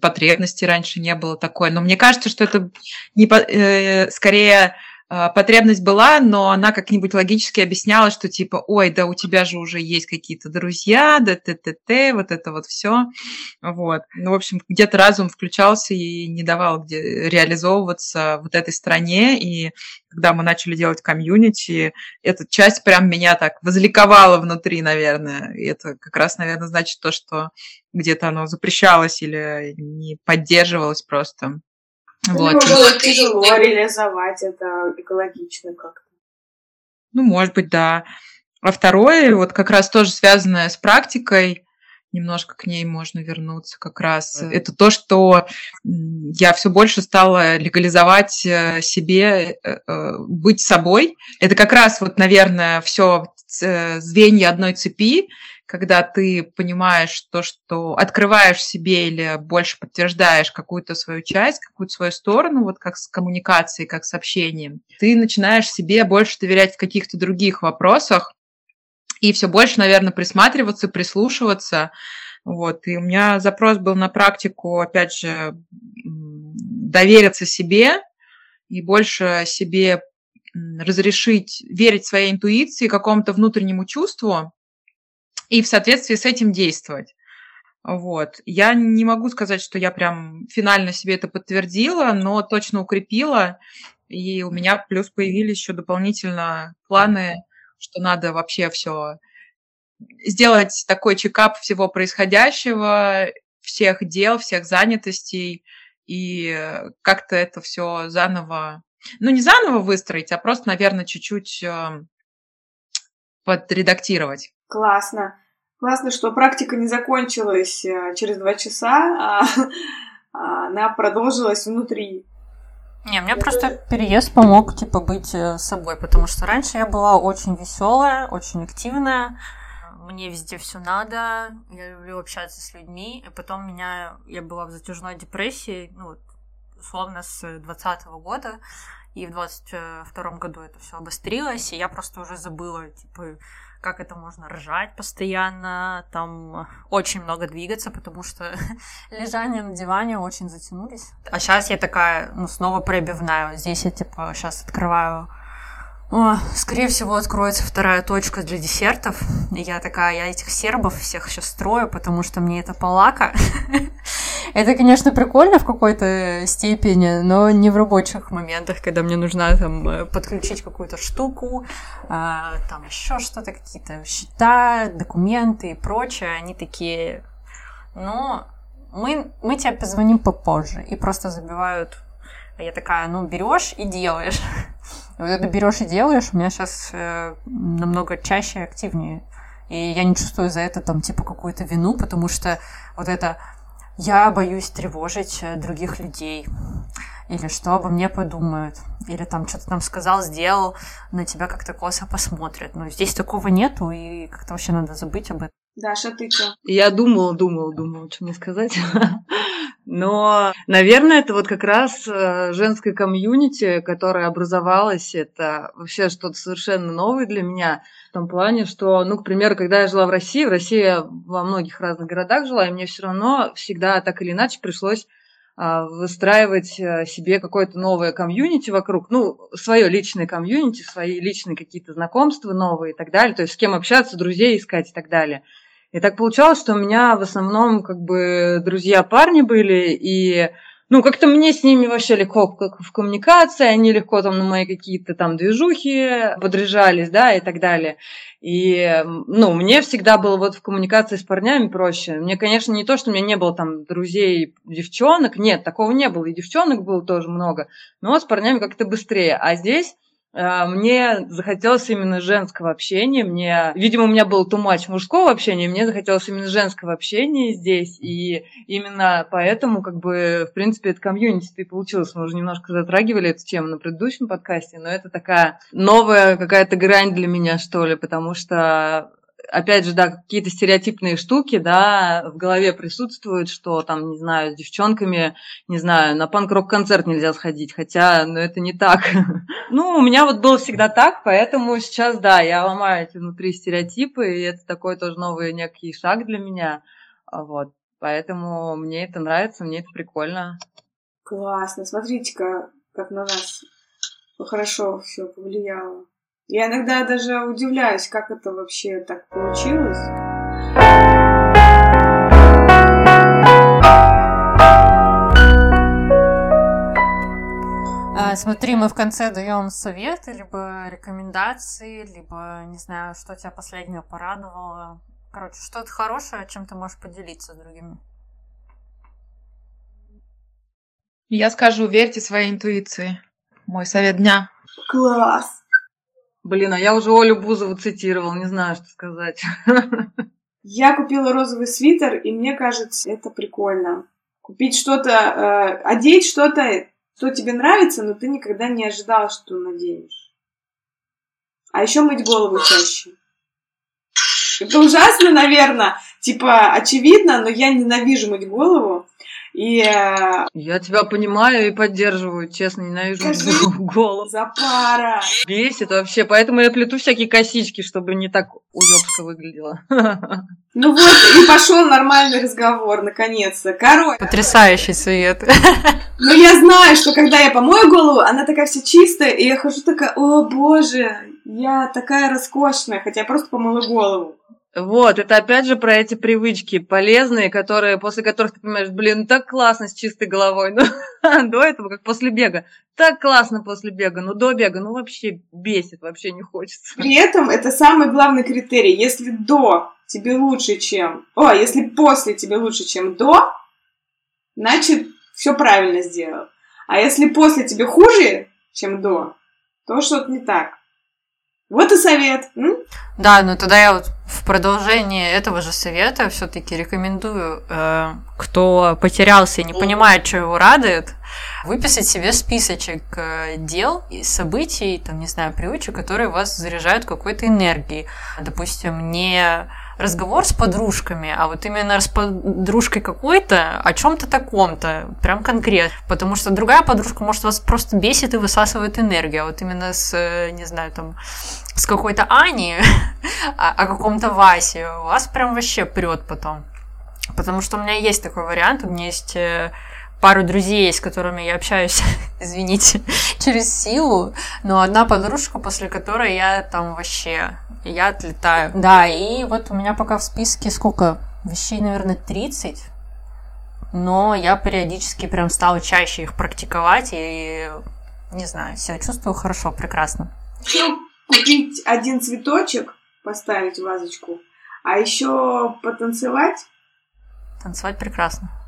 потребности раньше не было такой. Но мне кажется, что это не, э, скорее потребность была, но она как-нибудь логически объясняла, что типа, ой, да у тебя же уже есть какие-то друзья, да т-т-т, вот это вот все. Вот. Ну, в общем, где-то разум включался и не давал где реализовываться вот этой стране. И когда мы начали делать комьюнити, эта часть прям меня так возликовала внутри, наверное. И это как раз, наверное, значит то, что где-то оно запрещалось или не поддерживалось просто. Вот. Ну, было тяжело реализовать это экологично как-то. Ну, может быть, да. А второе, вот как раз тоже связанное с практикой, немножко к ней можно вернуться как раз. Это то, что я все больше стала легализовать э, себе, э, э, быть собой. Это как раз вот, наверное, все звенья одной цепи, когда ты понимаешь то, что открываешь себе или больше подтверждаешь какую-то свою часть, какую-то свою сторону, вот как с коммуникацией, как с общением, ты начинаешь себе больше доверять в каких-то других вопросах и все больше, наверное, присматриваться, прислушиваться. Вот. И у меня запрос был на практику, опять же, довериться себе и больше себе разрешить верить своей интуиции, какому-то внутреннему чувству, и в соответствии с этим действовать. Вот. Я не могу сказать, что я прям финально себе это подтвердила, но точно укрепила. И у меня плюс появились еще дополнительно планы, что надо вообще все сделать такой чекап всего происходящего, всех дел, всех занятостей, и как-то это все заново, ну не заново выстроить, а просто, наверное, чуть-чуть эм, подредактировать. Классно. Классно, что практика не закончилась э, через два часа, а, а она продолжилась внутри. Не, мне просто переезд помог, типа, быть э, собой, потому что раньше я была очень веселая, очень активная, мне везде все надо, я люблю общаться с людьми, и потом меня, я была в затяжной депрессии, ну, условно, с 2020 года, и в 22 году это все обострилось, и я просто уже забыла, типа, как это можно ржать постоянно, там очень много двигаться, потому что лежание на диване очень затянулись. А сейчас я такая, ну, снова пробивная. Здесь я, типа, сейчас открываю о, скорее всего, откроется вторая точка для десертов. И я такая, я этих сербов всех сейчас строю, потому что мне это полака. Это, конечно, прикольно в какой-то степени, но не в рабочих моментах, когда мне нужно там э, подключить какую-то штуку, а, там еще что-то, какие-то счета, документы и прочее. Они такие, ну, мы, мы тебе позвоним попозже. И просто забивают. А я такая, ну, берешь и делаешь. Вот это берешь и делаешь, у меня сейчас э, намного чаще и активнее. И я не чувствую за это там типа какую-то вину, потому что вот это я боюсь тревожить э, других людей. Или что обо мне подумают. Или там что-то там сказал, сделал, на тебя как-то косо посмотрят. Но здесь такого нету, и как-то вообще надо забыть об этом. Даша, ты что? Я думала, думала, думала, что мне сказать. Но, наверное, это вот как раз э, женское комьюнити, которое образовалось, это вообще что-то совершенно новое для меня. В том плане, что, ну, к примеру, когда я жила в России, в России я во многих разных городах жила, и мне все равно всегда так или иначе пришлось а, выстраивать э, себе какое-то новое комьюнити вокруг, ну, свое личное комьюнити, свои личные какие-то знакомства новые и так далее, то есть с кем общаться, друзей искать и так далее. И так получалось, что у меня в основном как бы друзья парни были, и ну, как-то мне с ними вообще легко в коммуникации, они легко там на мои какие-то там движухи подряжались, да, и так далее. И, ну, мне всегда было вот в коммуникации с парнями проще. Мне, конечно, не то, что у меня не было там друзей, девчонок, нет, такого не было, и девчонок было тоже много, но с парнями как-то быстрее. А здесь мне захотелось именно женского общения. Мне, видимо, у меня был тумач мужского общения, мне захотелось именно женского общения здесь. И именно поэтому, как бы, в принципе, это комьюнити и получилось. Мы уже немножко затрагивали эту тему на предыдущем подкасте, но это такая новая какая-то грань для меня, что ли, потому что опять же, да, какие-то стереотипные штуки, да, в голове присутствуют, что там, не знаю, с девчонками, не знаю, на панк-рок-концерт нельзя сходить, хотя, ну, это не так. ну, у меня вот было всегда так, поэтому сейчас, да, я ломаю эти внутри стереотипы, и это такой тоже новый некий шаг для меня, а вот. Поэтому мне это нравится, мне это прикольно. Классно. Смотрите-ка, как на нас хорошо все повлияло. Я иногда даже удивляюсь, как это вообще так получилось. А, смотри, мы в конце даем советы, либо рекомендации, либо, не знаю, что тебя последнее порадовало. Короче, что-то хорошее, чем ты можешь поделиться с другими. Я скажу, верьте своей интуиции. Мой совет дня. Класс! Блин, а я уже Олю Бузову цитировал, не знаю, что сказать. Я купила розовый свитер, и мне кажется, это прикольно. Купить что-то, э, одеть что-то, что тебе нравится, но ты никогда не ожидал, что наденешь. А еще мыть голову чаще. Это ужасно, наверное. Типа, очевидно, но я ненавижу мыть голову. И... Э, Я тебя понимаю и поддерживаю, честно, ненавижу голос. Запара. Бесит вообще, поэтому я плету всякие косички, чтобы не так уёбско выглядело. Ну вот, и пошел нормальный разговор, наконец-то. Короче. Потрясающий свет. Ну я знаю, что когда я помою голову, она такая вся чистая, и я хожу такая, о боже, я такая роскошная, хотя я просто помыла голову. Вот, это опять же про эти привычки полезные, которые, после которых ты понимаешь, блин, так классно с чистой головой. Ну, до этого, как после бега. Так классно после бега, но до бега, ну, вообще бесит, вообще не хочется. При этом это самый главный критерий. Если до тебе лучше, чем... О, если после тебе лучше, чем до, значит, все правильно сделал. А если после тебе хуже, чем до, то что-то не так. Вот и совет. М? Да, ну тогда я вот в продолжение этого же совета все-таки рекомендую, э, кто потерялся и не понимает, что его радует, выписать себе списочек э, дел и событий, там, не знаю, привычек, которые вас заряжают какой-то энергией. Допустим, не разговор с подружками, а вот именно с подружкой какой-то о чем-то таком-то, прям конкретно. Потому что другая подружка, может, вас просто бесит и высасывает энергию, а вот именно с, не знаю, там, с какой-то Ани, о, о каком-то Васе, вас прям вообще прет потом. Потому что у меня есть такой вариант, у меня есть э, пару друзей, с которыми я общаюсь, извините, через силу, но одна подружка, после которой я там вообще, я отлетаю. Да, и вот у меня пока в списке сколько? Вещей, наверное, 30, но я периодически прям стала чаще их практиковать, и, не знаю, себя чувствую хорошо, прекрасно. Купить один цветочек, поставить в вазочку, а еще потанцевать. Танцевать прекрасно.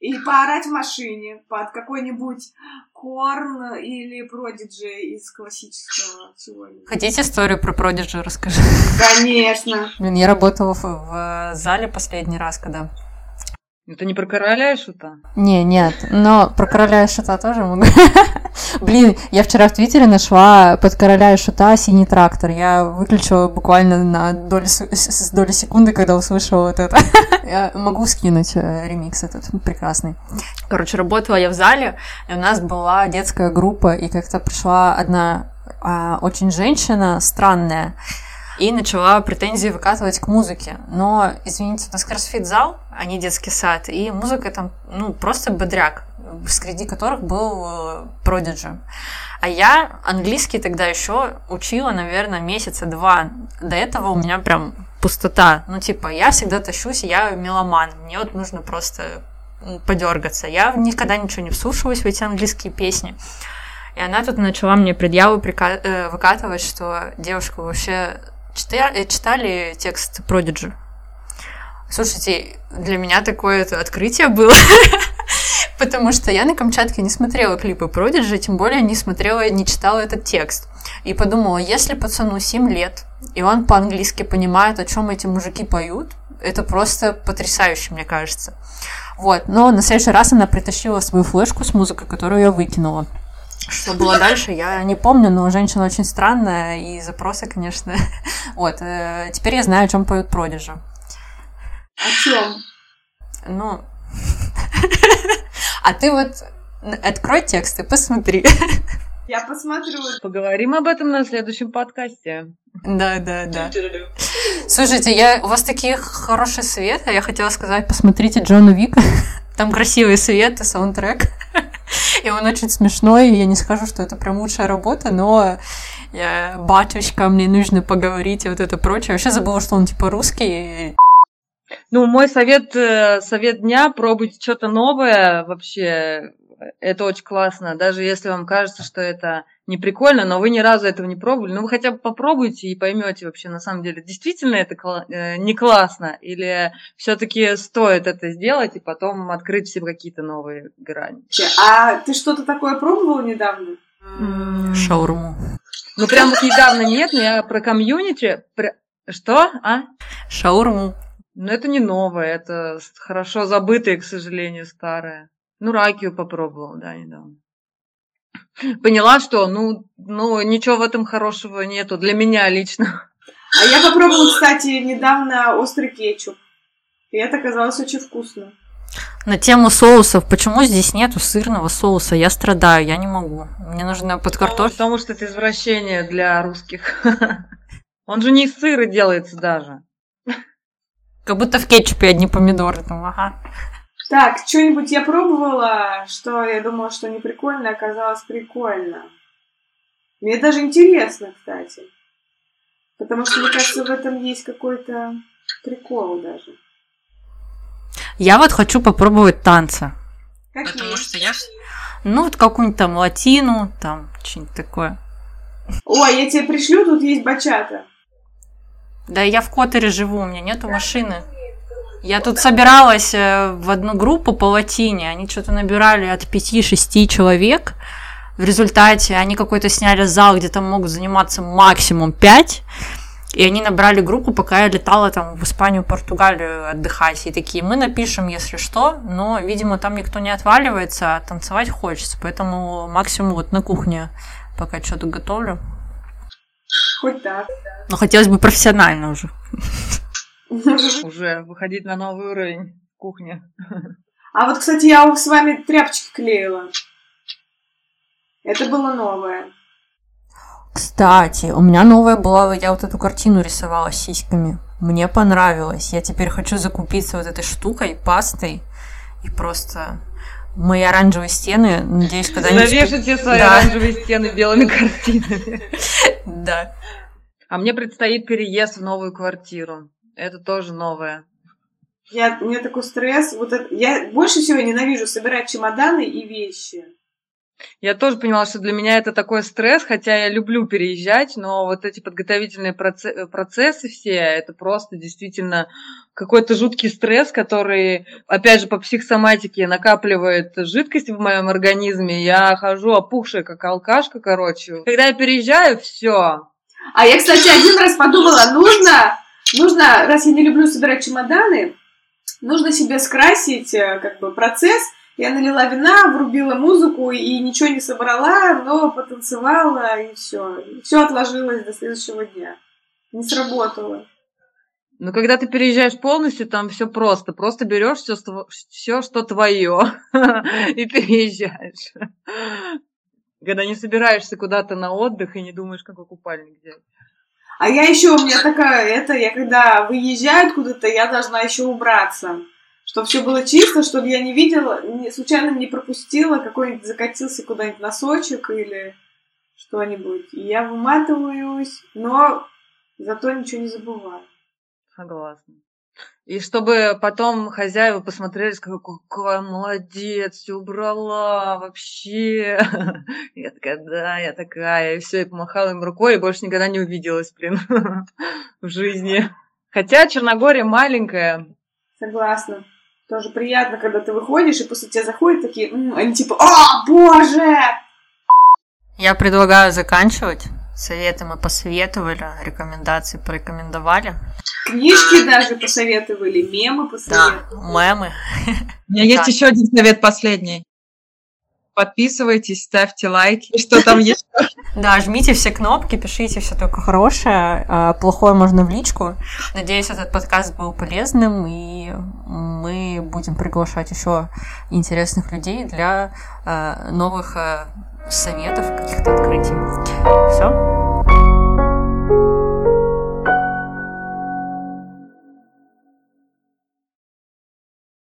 И поорать в машине под какой-нибудь Корн или Продиджи из классического сегодня. Хотите историю про Продиджи расскажи? Конечно. Блин, я работала в, в зале последний раз, когда это не про короля и шута? Не, нет, но про короля и шута тоже могу. Блин, я вчера в Твиттере нашла под короля и шута синий трактор. Я выключила буквально на долю, с доли секунды, когда услышала вот это. я могу скинуть э, ремикс этот прекрасный. Короче, работала я в зале, и у нас была детская группа, и как-то пришла одна а, очень женщина странная, и начала претензии выкатывать к музыке. Но, извините, у нас кроссфит-зал, а не детский сад, и музыка там, ну, просто бодряк, среди которых был Продиджи. Э, а я английский тогда еще учила, наверное, месяца два. До этого у меня прям пустота. Ну, типа, я всегда тащусь, я меломан. Мне вот нужно просто подергаться. Я никогда ничего не вслушиваюсь в эти английские песни. И она тут начала мне предъяву прика- э, выкатывать, что девушка вообще Читали, э, читали текст Продиджи? Слушайте, для меня такое открытие было, потому что я на Камчатке не смотрела клипы Продиджи, тем более не смотрела, не читала этот текст. И подумала, если пацану 7 лет, и он по-английски понимает, о чем эти мужики поют, это просто потрясающе, мне кажется. Вот, но на следующий раз она притащила свою флешку с музыкой, которую я выкинула. Что было дальше, я не помню, но женщина очень странная, и запросы, конечно. Вот, э, теперь я знаю, о чем поют продижи. О чем? Ну, а ты вот открой текст и посмотри. Я посмотрю. Поговорим об этом на следующем подкасте. Да, да, да. Слушайте, я, у вас такие хорошие советы. Я хотела сказать, посмотрите Джона Вика. Там красивый свет и саундтрек. И он очень смешной. Я не скажу, что это прям лучшая работа, но я, батюшка, мне нужно поговорить и вот это прочее. Я вообще забыла, что он типа русский. Ну, мой совет, э, совет дня, пробуйте что-то новое вообще. Это очень классно. Даже если вам кажется, что это не прикольно, но вы ни разу этого не пробовали, ну вы хотя бы попробуйте и поймете вообще на самом деле, действительно это э, не классно, или все-таки стоит это сделать и потом открыть все какие-то новые грани. А ты что-то такое пробовал недавно? Шаурму. Ну прям вот недавно нет, но я про комьюнити. Про... Что? А? Шаурму. Ну это не новое, это хорошо забытое, к сожалению, старое. Ну ракию попробовал, да, недавно поняла, что ну, ну ничего в этом хорошего нету для меня лично. А я попробовала, кстати, недавно острый кетчуп. И это оказалось очень вкусно. На тему соусов, почему здесь нету сырного соуса? Я страдаю, я не могу. Мне нужно под картофель. Потому что это извращение для русских. Он же не из сыра делается даже. Как будто в кетчупе одни помидоры там, ага. Так, что-нибудь я пробовала, что я думала, что не прикольно, оказалось прикольно. Мне даже интересно, кстати. Потому что, мне кажется, в этом есть какой-то прикол даже. Я вот хочу попробовать танцы. Какие? Потому что я... Ну, вот какую-нибудь там латину, там, что-нибудь такое. Ой, я тебе пришлю, тут есть бачата. Да я в Которе живу, у меня нету машины. Я тут собиралась э, в одну группу по латине, они что-то набирали от 5-6 человек. В результате они какой-то сняли зал, где там могут заниматься максимум 5. И они набрали группу, пока я летала там в Испанию, Португалию отдыхать. И такие, мы напишем, если что, но, видимо, там никто не отваливается, а танцевать хочется. Поэтому максимум вот на кухне пока что-то готовлю. Хоть так. Но хотелось бы профессионально уже. Уже выходить на новый уровень кухни. А вот, кстати, я с вами тряпочки клеила. Это было новое. Кстати, у меня новая была, я вот эту картину рисовала с сиськами. Мне понравилось. Я теперь хочу закупиться вот этой штукой, пастой, и просто мои оранжевые стены, надеюсь, когда-нибудь... Завешайте свои да. оранжевые стены белыми картинами. Да. А мне предстоит переезд в новую квартиру. Это тоже новое. Я, у меня такой стресс. Вот это, я больше всего ненавижу собирать чемоданы и вещи. Я тоже поняла, что для меня это такой стресс, хотя я люблю переезжать, но вот эти подготовительные процессы, процессы все, это просто действительно какой-то жуткий стресс, который, опять же, по психосоматике накапливает жидкость в моем организме. Я хожу опухшая, как алкашка, короче. Когда я переезжаю, все. А я, кстати, один раз подумала, нужно, нужно, раз я не люблю собирать чемоданы, нужно себе скрасить э, как бы процесс – я налила вина, врубила музыку и ничего не собрала, но потанцевала, и все. Все отложилось до следующего дня. Не сработало. Но когда ты переезжаешь полностью, там все просто. Просто берешь все, все что твое, и переезжаешь. Когда не собираешься куда-то на отдых и не думаешь, какой купальник взять. А я еще, у меня такая, это, я когда выезжаю куда-то, я должна еще убраться чтобы все было чисто, чтобы я не видела, не, случайно не пропустила, какой-нибудь закатился куда-нибудь носочек или что-нибудь. И я выматываюсь, но зато ничего не забываю. Согласна. И чтобы потом хозяева посмотрели, сказали, какая молодец, все убрала вообще. Я такая, да, я такая. И все, и помахала им рукой, и больше никогда не увиделась, блин, в жизни. Хотя Черногория маленькая. Согласна. Тоже приятно, когда ты выходишь, и после тебя заходят такие, м-м", они типа, о, боже! Я предлагаю заканчивать. Советы мы посоветовали, рекомендации порекомендовали. Книжки даже посоветовали, мемы посоветовали. Да, мемы. У меня есть еще один совет последний. Подписывайтесь, ставьте лайки. Что там есть? Да, жмите все кнопки, пишите все только хорошее, а плохое можно в личку. Надеюсь, этот подкаст был полезным, и мы будем приглашать еще интересных людей для а, новых а, советов, каких-то открытий. Все.